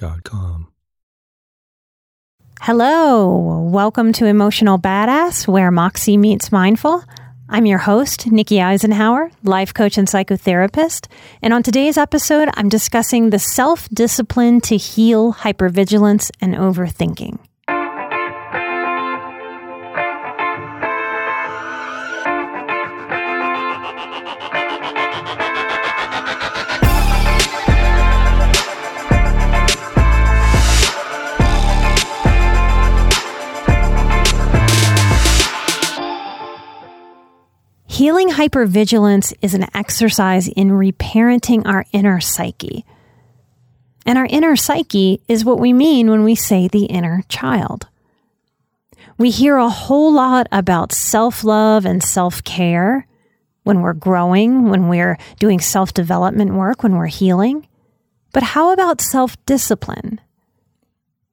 calmhistory.com Hello, welcome to Emotional Badass, where Moxie meets Mindful. I'm your host, Nikki Eisenhauer, life coach and psychotherapist. And on today's episode, I'm discussing the self discipline to heal hypervigilance and overthinking. Hypervigilance is an exercise in reparenting our inner psyche. And our inner psyche is what we mean when we say the inner child. We hear a whole lot about self love and self care when we're growing, when we're doing self development work, when we're healing. But how about self discipline?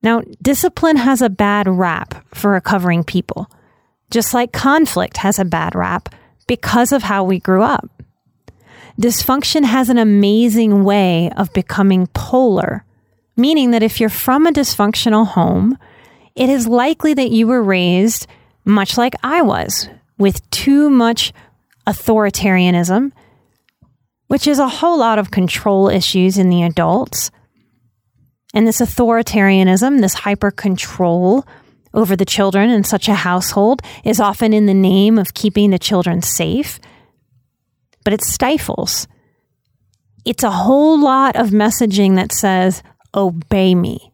Now, discipline has a bad rap for recovering people, just like conflict has a bad rap because of how we grew up. Dysfunction has an amazing way of becoming polar, meaning that if you're from a dysfunctional home, it is likely that you were raised much like I was, with too much authoritarianism, which is a whole lot of control issues in the adults. And this authoritarianism, this hyper control, over the children in such a household is often in the name of keeping the children safe, but it stifles. It's a whole lot of messaging that says, obey me.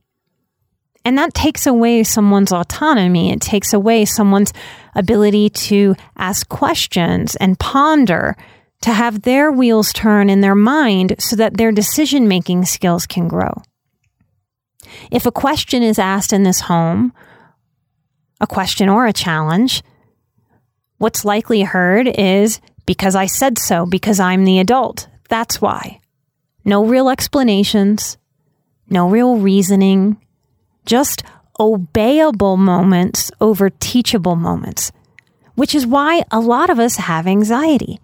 And that takes away someone's autonomy. It takes away someone's ability to ask questions and ponder, to have their wheels turn in their mind so that their decision making skills can grow. If a question is asked in this home, a question or a challenge, what's likely heard is because I said so, because I'm the adult. That's why. No real explanations, no real reasoning, just obeyable moments over teachable moments, which is why a lot of us have anxiety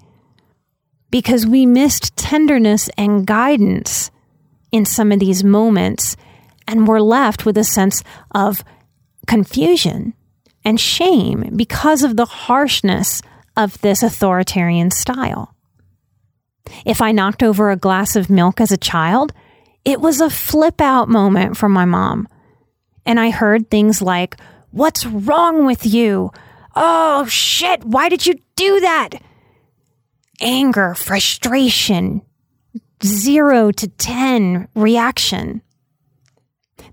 because we missed tenderness and guidance in some of these moments and we're left with a sense of confusion and shame because of the harshness of this authoritarian style. If I knocked over a glass of milk as a child, it was a flip out moment for my mom. And I heard things like, What's wrong with you? Oh shit, why did you do that? Anger, frustration, zero to 10 reaction.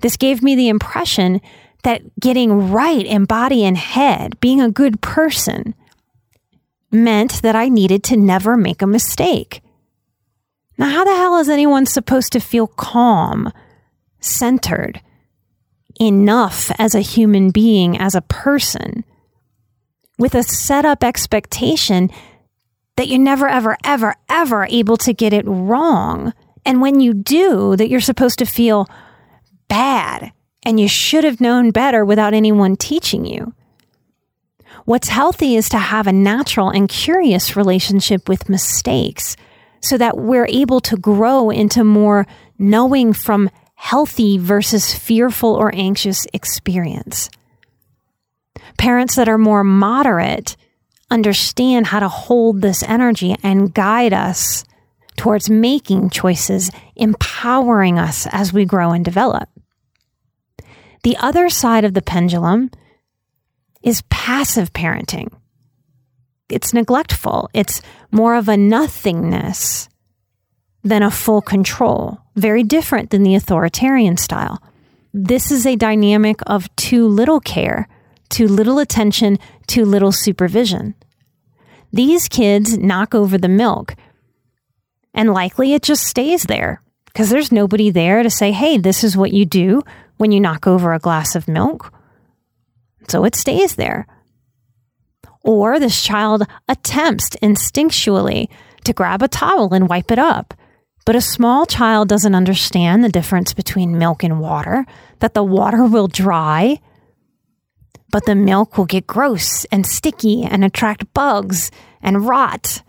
This gave me the impression that getting right in body and head, being a good person, meant that I needed to never make a mistake. Now, how the hell is anyone supposed to feel calm, centered, enough as a human being, as a person, with a set up expectation that you're never, ever, ever, ever able to get it wrong? And when you do, that you're supposed to feel bad and you should have known better without anyone teaching you. What's healthy is to have a natural and curious relationship with mistakes so that we're able to grow into more knowing from healthy versus fearful or anxious experience. Parents that are more moderate understand how to hold this energy and guide us towards making choices, empowering us as we grow and develop. The other side of the pendulum is passive parenting. It's neglectful. It's more of a nothingness than a full control. Very different than the authoritarian style. This is a dynamic of too little care, too little attention, too little supervision. These kids knock over the milk, and likely it just stays there because there's nobody there to say, hey, this is what you do when you knock over a glass of milk. So it stays there. Or this child attempts instinctually to grab a towel and wipe it up. But a small child doesn't understand the difference between milk and water, that the water will dry, but the milk will get gross and sticky and attract bugs and rot.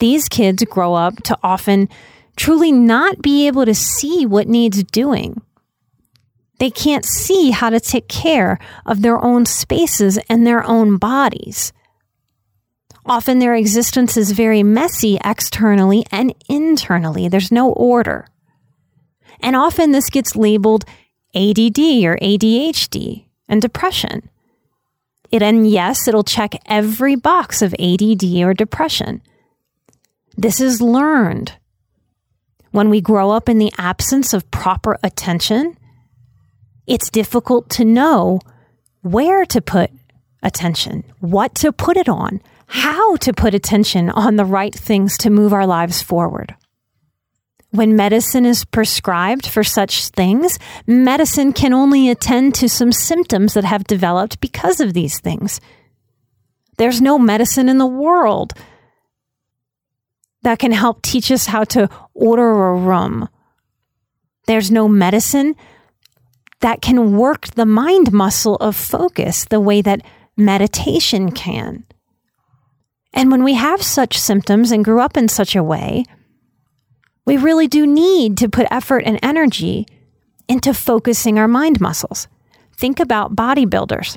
These kids grow up to often truly not be able to see what needs doing. They can't see how to take care of their own spaces and their own bodies. Often their existence is very messy externally and internally. There's no order. And often this gets labeled ADD or ADHD and depression. It, and yes, it'll check every box of ADD or depression. This is learned. When we grow up in the absence of proper attention, it's difficult to know where to put attention, what to put it on, how to put attention on the right things to move our lives forward. When medicine is prescribed for such things, medicine can only attend to some symptoms that have developed because of these things. There's no medicine in the world that can help teach us how to order a room. There's no medicine that can work the mind muscle of focus the way that meditation can. And when we have such symptoms and grew up in such a way, we really do need to put effort and energy into focusing our mind muscles. Think about bodybuilders.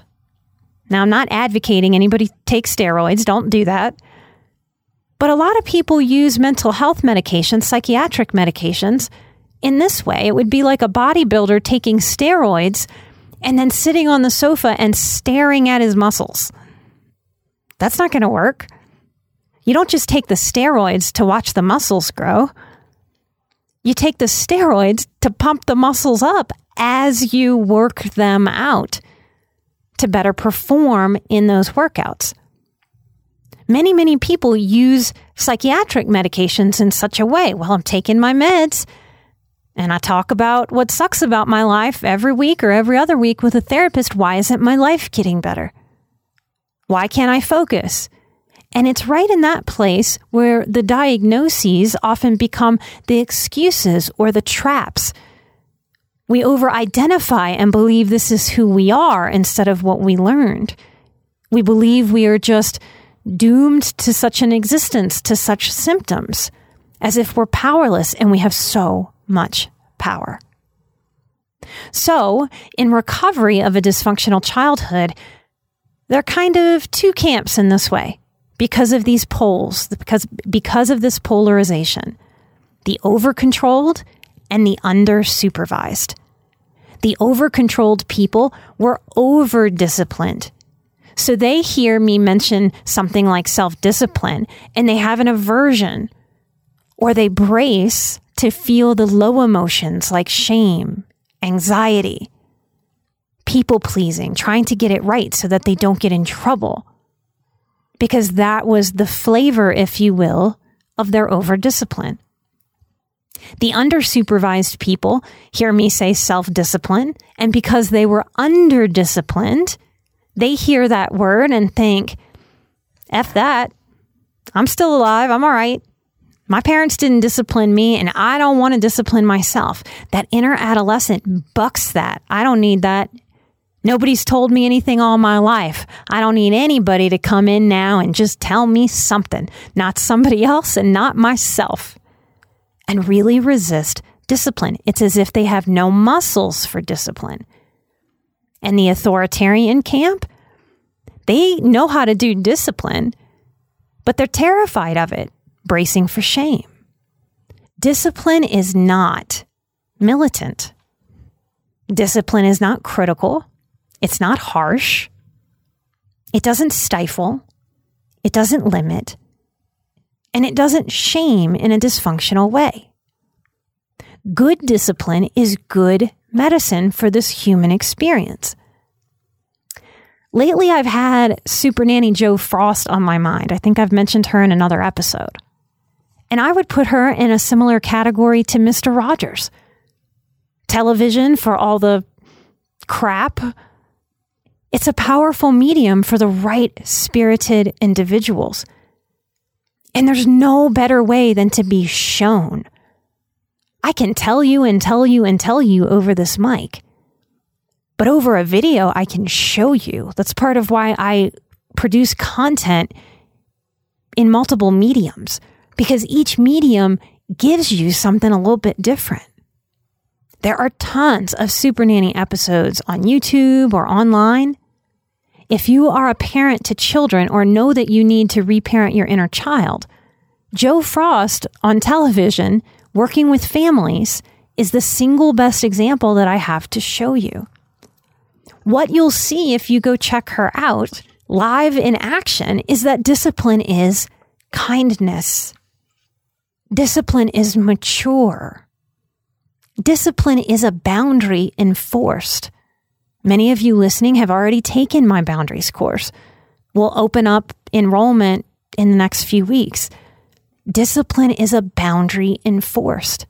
Now, I'm not advocating anybody take steroids, don't do that. But a lot of people use mental health medications, psychiatric medications, in this way. It would be like a bodybuilder taking steroids and then sitting on the sofa and staring at his muscles. That's not going to work. You don't just take the steroids to watch the muscles grow. You take the steroids to pump the muscles up as you work them out to better perform in those workouts. Many, many people use psychiatric medications in such a way. Well, I'm taking my meds and I talk about what sucks about my life every week or every other week with a therapist. Why isn't my life getting better? Why can't I focus? And it's right in that place where the diagnoses often become the excuses or the traps. We over identify and believe this is who we are instead of what we learned. We believe we are just doomed to such an existence, to such symptoms, as if we're powerless and we have so much power. So, in recovery of a dysfunctional childhood, there are kind of two camps in this way because of these poles, because, because of this polarization the over controlled and the under supervised. The over controlled people were over disciplined. So they hear me mention something like self discipline and they have an aversion or they brace to feel the low emotions like shame, anxiety, people pleasing, trying to get it right so that they don't get in trouble. Because that was the flavor, if you will, of their over discipline. The undersupervised people hear me say self discipline, and because they were under disciplined, they hear that word and think, F that. I'm still alive. I'm all right. My parents didn't discipline me, and I don't want to discipline myself. That inner adolescent bucks that. I don't need that. Nobody's told me anything all my life. I don't need anybody to come in now and just tell me something, not somebody else and not myself. And really resist discipline. It's as if they have no muscles for discipline. And the authoritarian camp, they know how to do discipline, but they're terrified of it bracing for shame. discipline is not militant. Discipline is not critical. It's not harsh. It doesn't stifle. It doesn't limit. And it doesn't shame in a dysfunctional way. Good discipline is good medicine for this human experience. Lately, I've had Super Nanny Jo Frost on my mind. I think I've mentioned her in another episode. And I would put her in a similar category to Mr. Rogers. Television for all the crap. It's a powerful medium for the right spirited individuals. And there's no better way than to be shown. I can tell you and tell you and tell you over this mic. But over a video, I can show you. That's part of why I produce content in multiple mediums, because each medium gives you something a little bit different. There are tons of Super Nanny episodes on YouTube or online. If you are a parent to children or know that you need to reparent your inner child, Jo Frost on television working with families is the single best example that I have to show you. What you'll see if you go check her out live in action is that discipline is kindness. Discipline is mature. Discipline is a boundary enforced. Many of you listening have already taken my boundaries course. We'll open up enrollment in the next few weeks. Discipline is a boundary enforced.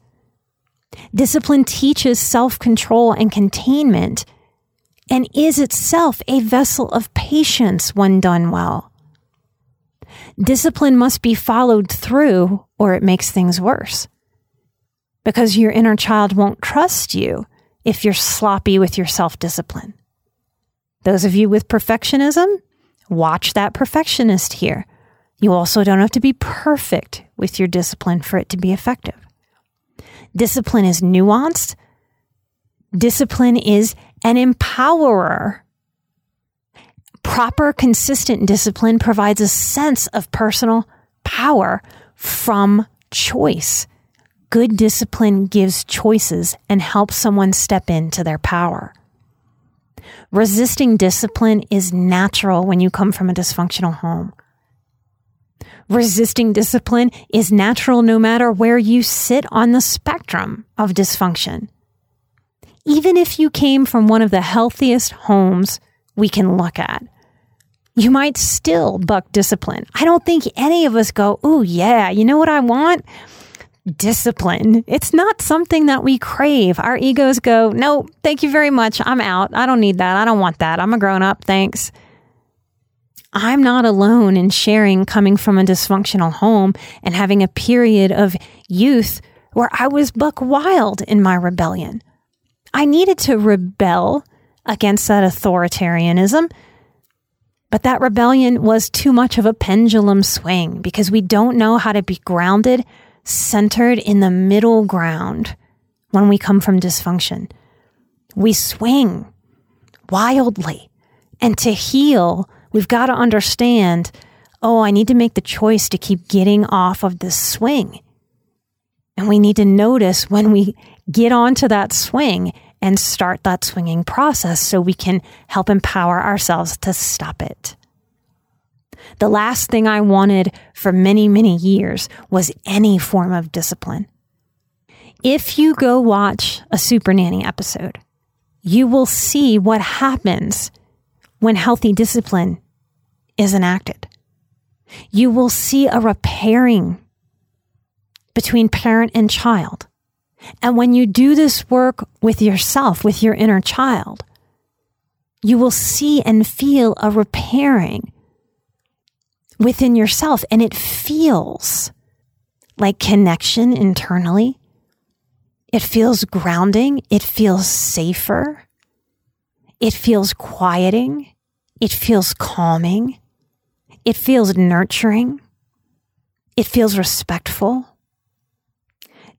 Discipline teaches self control and containment and is itself a vessel of patience when done well. Discipline must be followed through or it makes things worse because your inner child won't trust you if you're sloppy with your self discipline. Those of you with perfectionism, watch that perfectionist here. You also don't have to be perfect with your discipline for it to be effective. Discipline is nuanced. Discipline is an empowerer. Proper, consistent discipline provides a sense of personal power from choice. Good discipline gives choices and helps someone step into their power. Resisting discipline is natural when you come from a dysfunctional home. Resisting discipline is natural no matter where you sit on the spectrum of dysfunction. Even if you came from one of the healthiest homes we can look at, you might still buck discipline. I don't think any of us go, oh, yeah, you know what I want? Discipline. It's not something that we crave. Our egos go, no, thank you very much. I'm out. I don't need that. I don't want that. I'm a grown up. Thanks. I'm not alone in sharing coming from a dysfunctional home and having a period of youth where I was buck wild in my rebellion. I needed to rebel against that authoritarianism, but that rebellion was too much of a pendulum swing because we don't know how to be grounded, centered in the middle ground when we come from dysfunction. We swing wildly. And to heal, We've got to understand oh, I need to make the choice to keep getting off of this swing. And we need to notice when we get onto that swing and start that swinging process so we can help empower ourselves to stop it. The last thing I wanted for many, many years was any form of discipline. If you go watch a Super Nanny episode, you will see what happens when healthy discipline is enacted. You will see a repairing between parent and child. And when you do this work with yourself, with your inner child, you will see and feel a repairing within yourself. And it feels like connection internally. It feels grounding. It feels safer. It feels quieting. It feels calming. It feels nurturing. It feels respectful.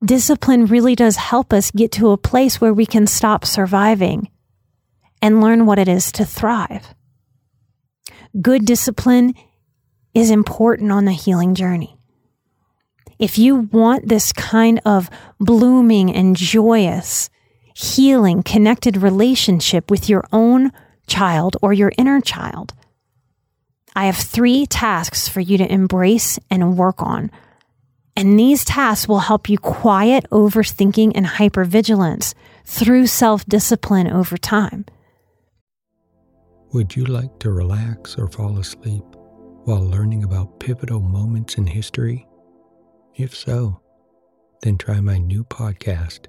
Discipline really does help us get to a place where we can stop surviving and learn what it is to thrive. Good discipline is important on the healing journey. If you want this kind of blooming and joyous, healing, connected relationship with your own child or your inner child, I have three tasks for you to embrace and work on. And these tasks will help you quiet overthinking and hypervigilance through self discipline over time. Would you like to relax or fall asleep while learning about pivotal moments in history? If so, then try my new podcast,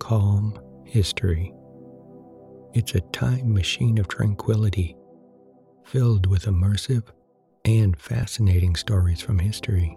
Calm History. It's a time machine of tranquility filled with immersive and fascinating stories from history.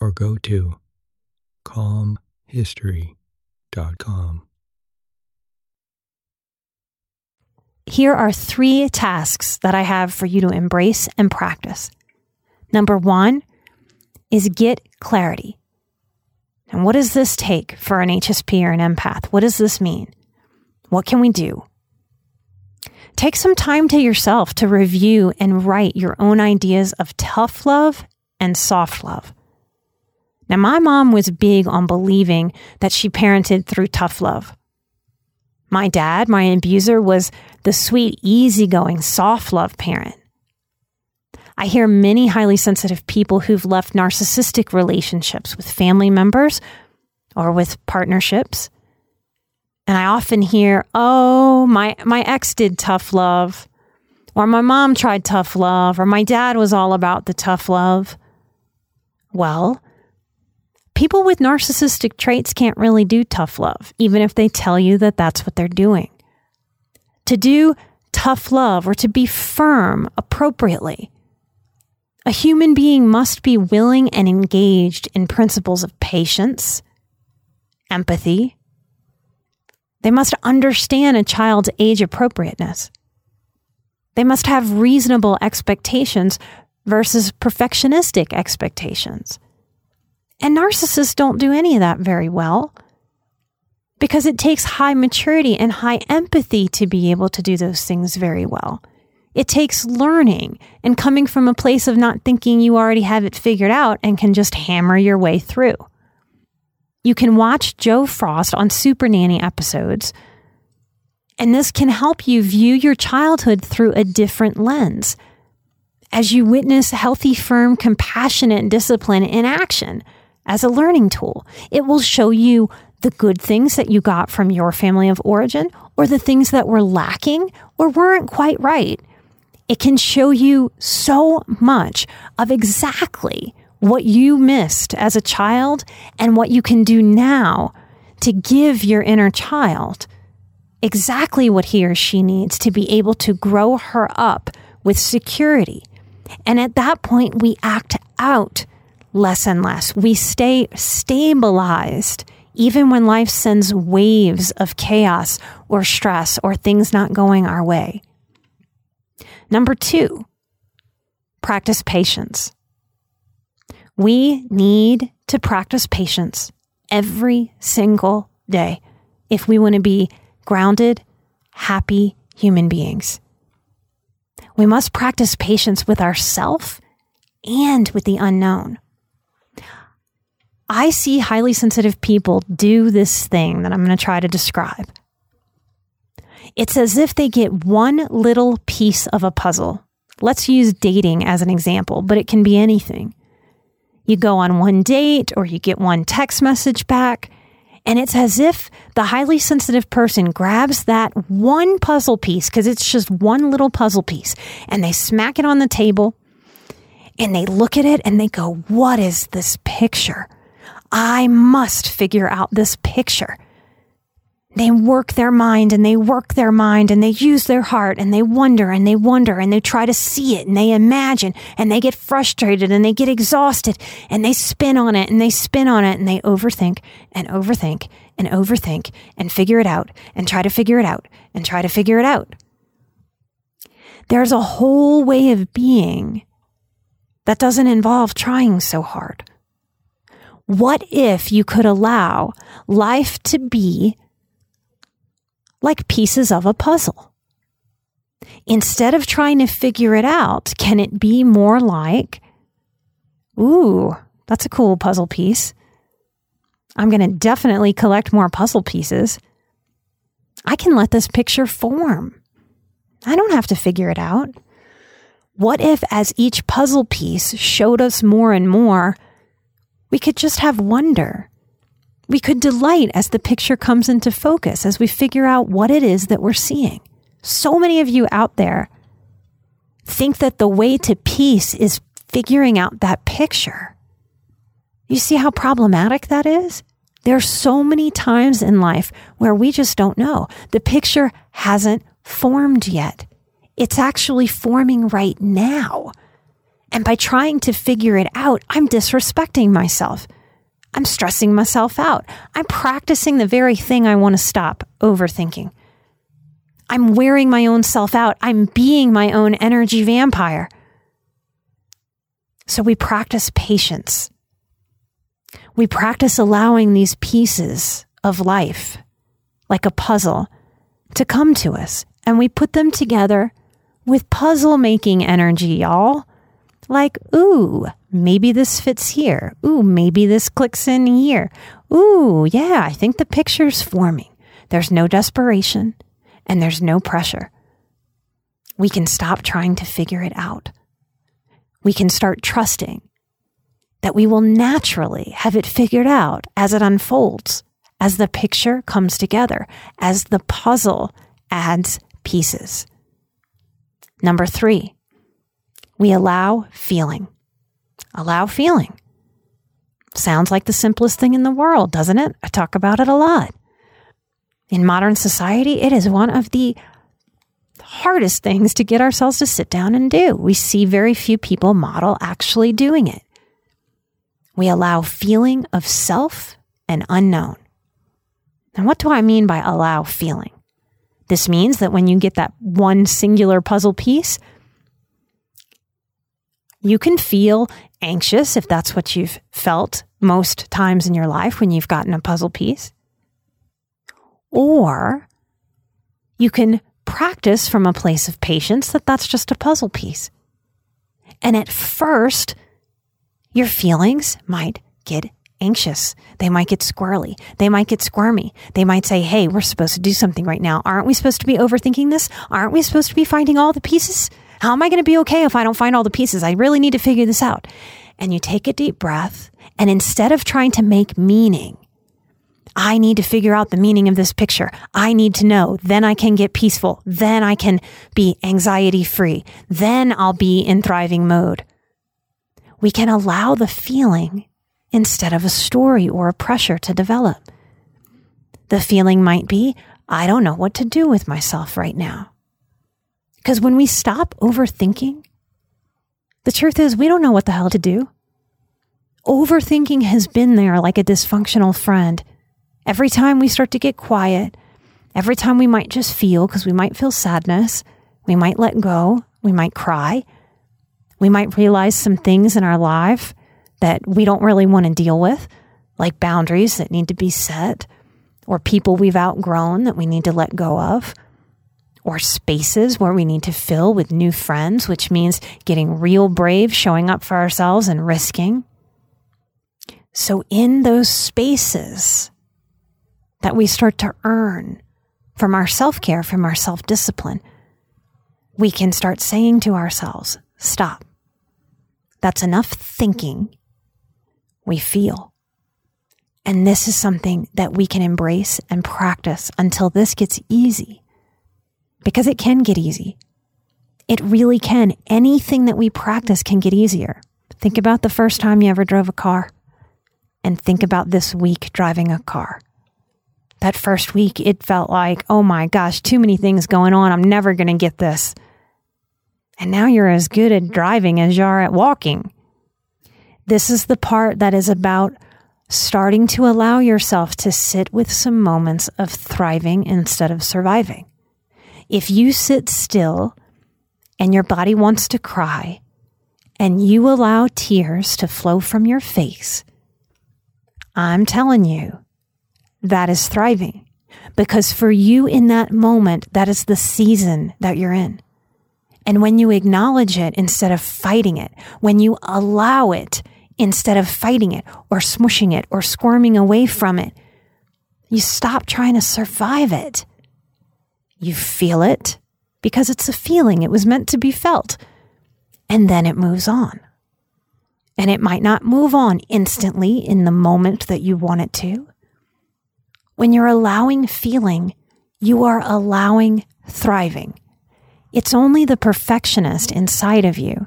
or go to calmhistory.com. Here are three tasks that I have for you to embrace and practice. Number one is get clarity. And what does this take for an HSP or an empath? What does this mean? What can we do? Take some time to yourself to review and write your own ideas of tough love and soft love. Now, my mom was big on believing that she parented through tough love. My dad, my abuser, was the sweet, easygoing, soft love parent. I hear many highly sensitive people who've left narcissistic relationships with family members or with partnerships and I often hear, "Oh, my my ex did tough love." Or my mom tried tough love, or my dad was all about the tough love. Well, people with narcissistic traits can't really do tough love, even if they tell you that that's what they're doing. To do tough love or to be firm appropriately, a human being must be willing and engaged in principles of patience, empathy, they must understand a child's age appropriateness. They must have reasonable expectations versus perfectionistic expectations. And narcissists don't do any of that very well because it takes high maturity and high empathy to be able to do those things very well. It takes learning and coming from a place of not thinking you already have it figured out and can just hammer your way through. You can watch Jo Frost on Super Nanny episodes, and this can help you view your childhood through a different lens as you witness healthy, firm, compassionate discipline in action as a learning tool. It will show you the good things that you got from your family of origin or the things that were lacking or weren't quite right. It can show you so much of exactly what you missed as a child and what you can do now to give your inner child exactly what he or she needs to be able to grow her up with security. And at that point, we act out less and less. We stay stabilized even when life sends waves of chaos or stress or things not going our way. Number two, practice patience. We need to practice patience every single day if we want to be grounded, happy human beings. We must practice patience with ourself and with the unknown. I see highly sensitive people do this thing that I'm going to try to describe. It's as if they get one little piece of a puzzle. Let's use dating as an example, but it can be anything. You go on one date or you get one text message back. And it's as if the highly sensitive person grabs that one puzzle piece, because it's just one little puzzle piece, and they smack it on the table and they look at it and they go, What is this picture? I must figure out this picture. They work their mind and they work their mind and they use their heart and they wonder and they wonder and they try to see it and they imagine and they get frustrated and they get exhausted and they spin on it and they spin on it and they overthink and overthink and overthink and figure it out and try to figure it out and try to figure it out. There's a whole way of being that doesn't involve trying so hard. What if you could allow life to be like pieces of a puzzle? Instead of trying to figure it out, can it be more like, ooh, that's a cool puzzle piece. I'm going to definitely collect more puzzle pieces. I can let this picture form. I don't have to figure it out. What if, as each puzzle piece showed us more and more, we could just have wonder. We could delight as the picture comes into focus, as we figure out what it is that we're seeing. So many of you out there think that the way to peace is figuring out that picture. You see how problematic that is? There are so many times in life where we just don't know. The picture hasn't formed yet. It's actually forming right now. And by trying to figure it out, I'm disrespecting myself. I'm stressing myself out. I'm practicing the very thing I want to stop overthinking. I'm wearing my own self out. I'm being my own energy vampire. So we practice patience. We practice allowing these pieces of life, like a puzzle, to come to us. And we put them together with puzzle making energy, y'all like, ooh, maybe this fits here. Ooh, maybe this clicks in here. Ooh, yeah, I think the picture's forming. There's no desperation and there's no pressure. We can stop trying to figure it out. We can start trusting that we will naturally have it figured out as it unfolds, as the picture comes together, as the puzzle adds pieces. Number three, we allow feeling. Allow feeling. Sounds like the simplest thing in the world, doesn't it? I talk about it a lot. In modern society, it is one of the hardest things to get ourselves to sit down and do. We see very few people model actually doing it. We allow feeling of self and unknown. And what do I mean by allow feeling? This means that when you get that one singular puzzle piece, you can feel anxious if that's what you've felt most times in your life when you've gotten a puzzle piece. Or you can practice from a place of patience that that's just a puzzle piece. And at first, your feelings might get anxious. They might get squirrely. They might get squirmy. They might say, Hey, we're supposed to do something right now. Aren't we supposed to be overthinking this? Aren't we supposed to be finding all the pieces? How am I going to be okay if I don't find all the pieces? I really need to figure this out. And you take a deep breath, and instead of trying to make meaning, I need to figure out the meaning of this picture. I need to know. Then I can get peaceful. Then I can be anxiety free. Then I'll be in thriving mode. We can allow the feeling instead of a story or a pressure to develop. The feeling might be, I don't know what to do with myself right now. Because when we stop overthinking, the truth is we don't know what the hell to do. Overthinking has been there like a dysfunctional friend. Every time we start to get quiet, every time we might just feel, because we might feel sadness, we might let go, we might cry, we might realize some things in our life that we don't really want to deal with, like boundaries that need to be set, or people we've outgrown that we need to let go of or spaces where we need to fill with new friends, which means getting real brave, showing up for ourselves and risking. So, in those spaces that we start to earn from our self care, from our self discipline, we can start saying to ourselves, stop. That's enough thinking. We feel. And this is something that we can embrace and practice until this gets easy because it can get easy. It really can. Anything that we practice can get easier. Think about the first time you ever drove a car and think about this week driving a car. That first week, it felt like, oh my gosh, too many things going on. I'm never going to get this. And now you're as good at driving as you are at walking. This is the part that is about starting to allow yourself to sit with some moments of thriving instead of surviving. If you sit still and your body wants to cry, and you allow tears to flow from your face, I'm telling you, that is thriving. Because for you in that moment, that is the season that you're in. And when you acknowledge it instead of fighting it, when you allow it instead of fighting it or smushing it or squirming away from it, you stop trying to survive it. You feel it because it's a feeling. It was meant to be felt. And then it moves on. And it might not move on instantly in the moment that you want it to. When you're allowing feeling, you are allowing thriving. It's only the perfectionist inside of you,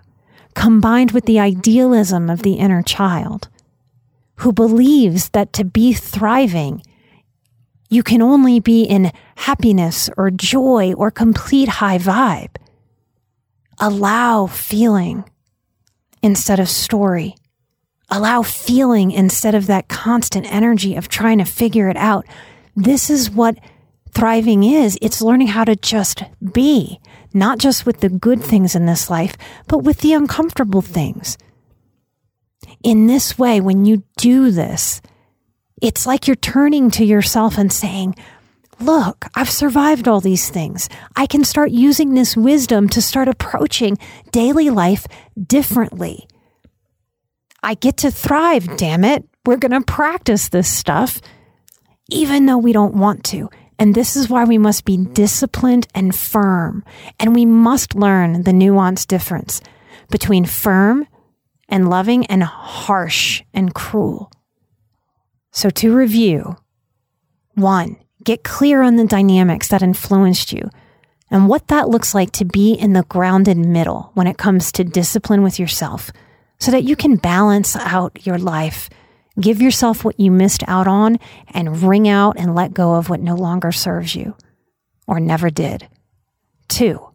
combined with the idealism of the inner child, who believes that to be thriving, you can only be in happiness or joy or complete high vibe. Allow feeling instead of story. Allow feeling instead of that constant energy of trying to figure it out. This is what thriving is. It's learning how to just be, not just with the good things in this life, but with the uncomfortable things. In this way, when you do this, it's like you're turning to yourself and saying, Look, I've survived all these things. I can start using this wisdom to start approaching daily life differently. I get to thrive, damn it. We're going to practice this stuff, even though we don't want to. And this is why we must be disciplined and firm. And we must learn the nuanced difference between firm and loving and harsh and cruel. So, to review one, get clear on the dynamics that influenced you and what that looks like to be in the grounded middle when it comes to discipline with yourself so that you can balance out your life Give yourself what you missed out on and wring out and let go of what no longer serves you or never did. Two,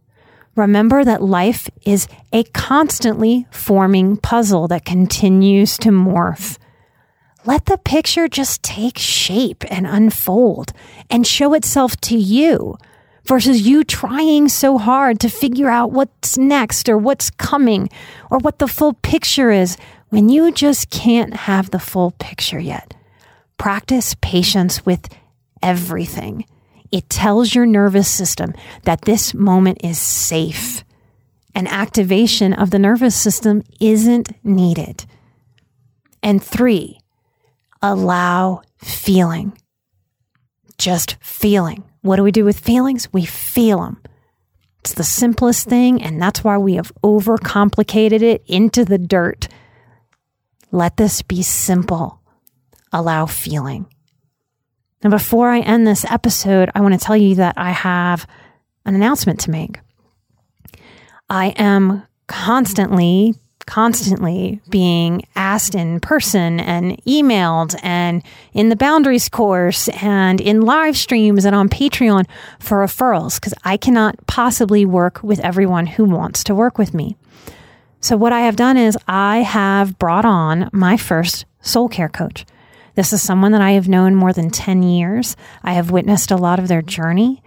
remember that life is a constantly forming puzzle that continues to morph. Let the picture just take shape and unfold and show itself to you versus you trying so hard to figure out what's next or what's coming or what the full picture is when you just can't have the full picture yet. Practice patience with everything. It tells your nervous system that this moment is safe. and activation of the nervous system isn't needed. And three, allow feeling. Just feeling. What do we do with feelings? We feel them. It's the simplest thing, and that's why we have overcomplicated it into the dirt. Let this be simple. Allow feeling. And before I end this episode, I want to tell you that I have an announcement to make. I am constantly, constantly being asked in person and emailed and in the boundaries course and in live streams and on Patreon for referrals because I cannot possibly work with everyone who wants to work with me. So, what I have done is I have brought on my first soul care coach. This is someone that I have known more than 10 years. I have witnessed a lot of their journey.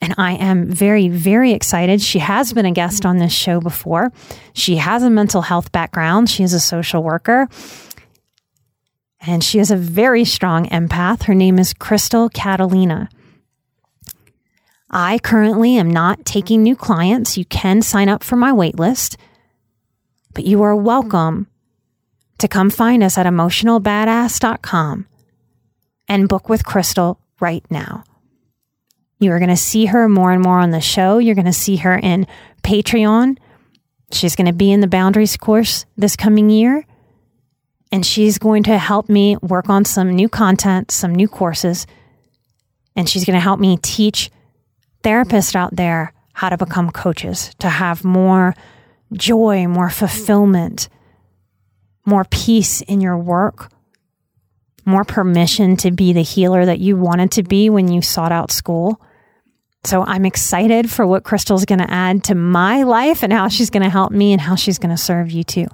And I am very, very excited. She has been a guest on this show before. She has a mental health background. She is a social worker. And she is a very strong empath. Her name is Crystal Catalina. I currently am not taking new clients. You can sign up for my waitlist but you are welcome to come find us at emotionalbadass.com and book with Crystal right now. You are going to see her more and more on the show. You're going to see her in Patreon. She's going to be in the boundaries course this coming year. And she's going to help me work on some new content, some new courses. And she's going to help me teach therapists out there how to become coaches, to have more joy, more fulfillment, more peace in your work, more permission to be the healer that you wanted to be when you sought out school. So I'm excited for what Crystal's going to add to my life and how she's going to help me and how she's going to serve you too.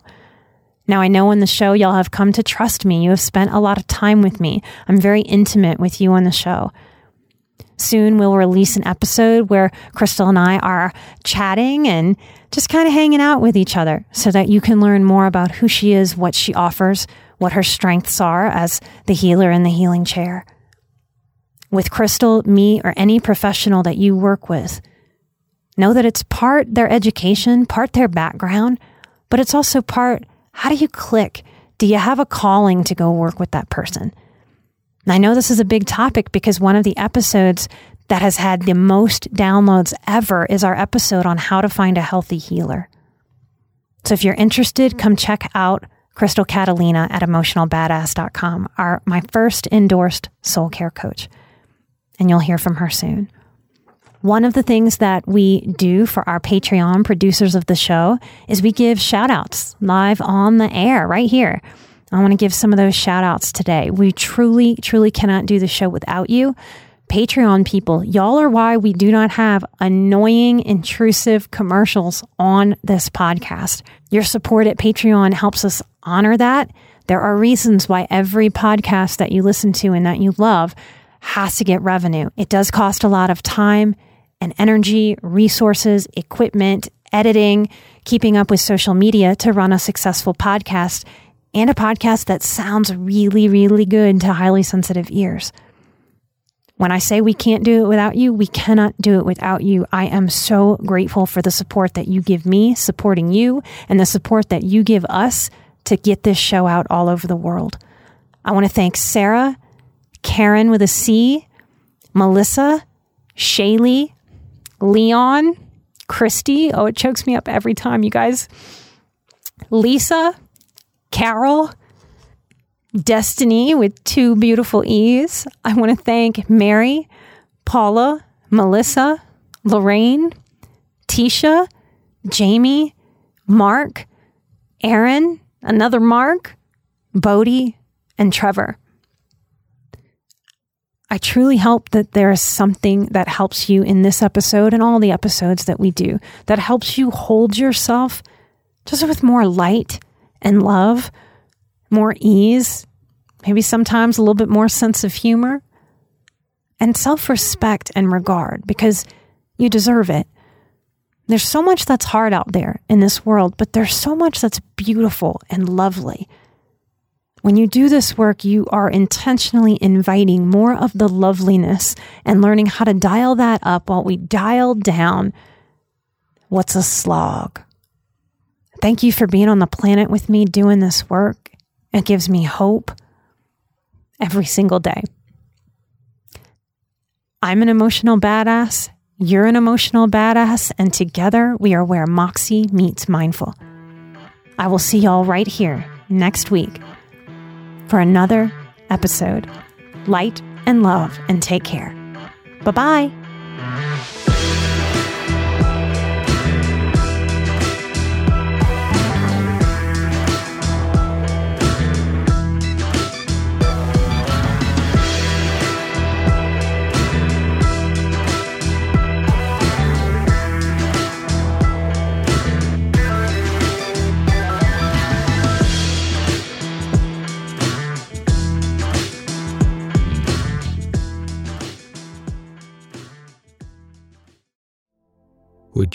Now, I know on the show, y'all have come to trust me. You have spent a lot of time with me. I'm very intimate with you on the show. Soon we'll release an episode where Crystal and I are chatting and just kind of hanging out with each other so that you can learn more about who she is, what she offers, what her strengths are as the healer in the healing chair. With Crystal, me, or any professional that you work with, know that it's part their education, part their background, but it's also part how do you click? Do you have a calling to go work with that person? And I know this is a big topic because one of the episodes that has had the most downloads ever is our episode on how to find a healthy healer. So if you're interested, come check out Crystal Catalina at emotionalbadass.com, our my first endorsed soul care coach. And you'll hear from her soon. One of the things that we do for our Patreon producers of the show is we give shout outs live on the air right here. I want to give some of those shout outs today. We truly, truly cannot do the show without you. Patreon people, y'all are why we do not have annoying, intrusive commercials on this podcast. Your support at Patreon helps us honor that. There are reasons why every podcast that you listen to and that you love has to get revenue. It does cost a lot of time and energy, resources, equipment, editing, keeping up with social media to run a successful podcast and a podcast that sounds really, really good to highly sensitive ears. When I say we can't do it without you, we cannot do it without you. I am so grateful for the support that you give me, supporting you, and the support that you give us to get this show out all over the world. I want to thank Sarah, Karen with a C, Melissa, Shaylee, Leon, Christy. Oh, it chokes me up every time, you guys. Lisa, Carol, Destiny with two beautiful E's. I want to thank Mary, Paula, Melissa, Lorraine, Tisha, Jamie, Mark, Aaron, another Mark, Bodie, and Trevor. I truly hope that there is something that helps you in this episode and all the episodes that we do that helps you hold yourself just with more light and love, more ease, maybe sometimes a little bit more sense of humor, and self respect and regard because you deserve it. There's so much that's hard out there in this world, but there's so much that's beautiful and lovely. When you do this work, you are intentionally inviting more of the loveliness and learning how to dial that up while we dial down what's a slog. Thank you for being on the planet with me doing this work. It gives me hope every single day. I'm an emotional badass. You're an emotional badass. And together we are where Moxie meets mindful. I will see y'all right here next week for another episode. Light and love, and take care. Bye bye.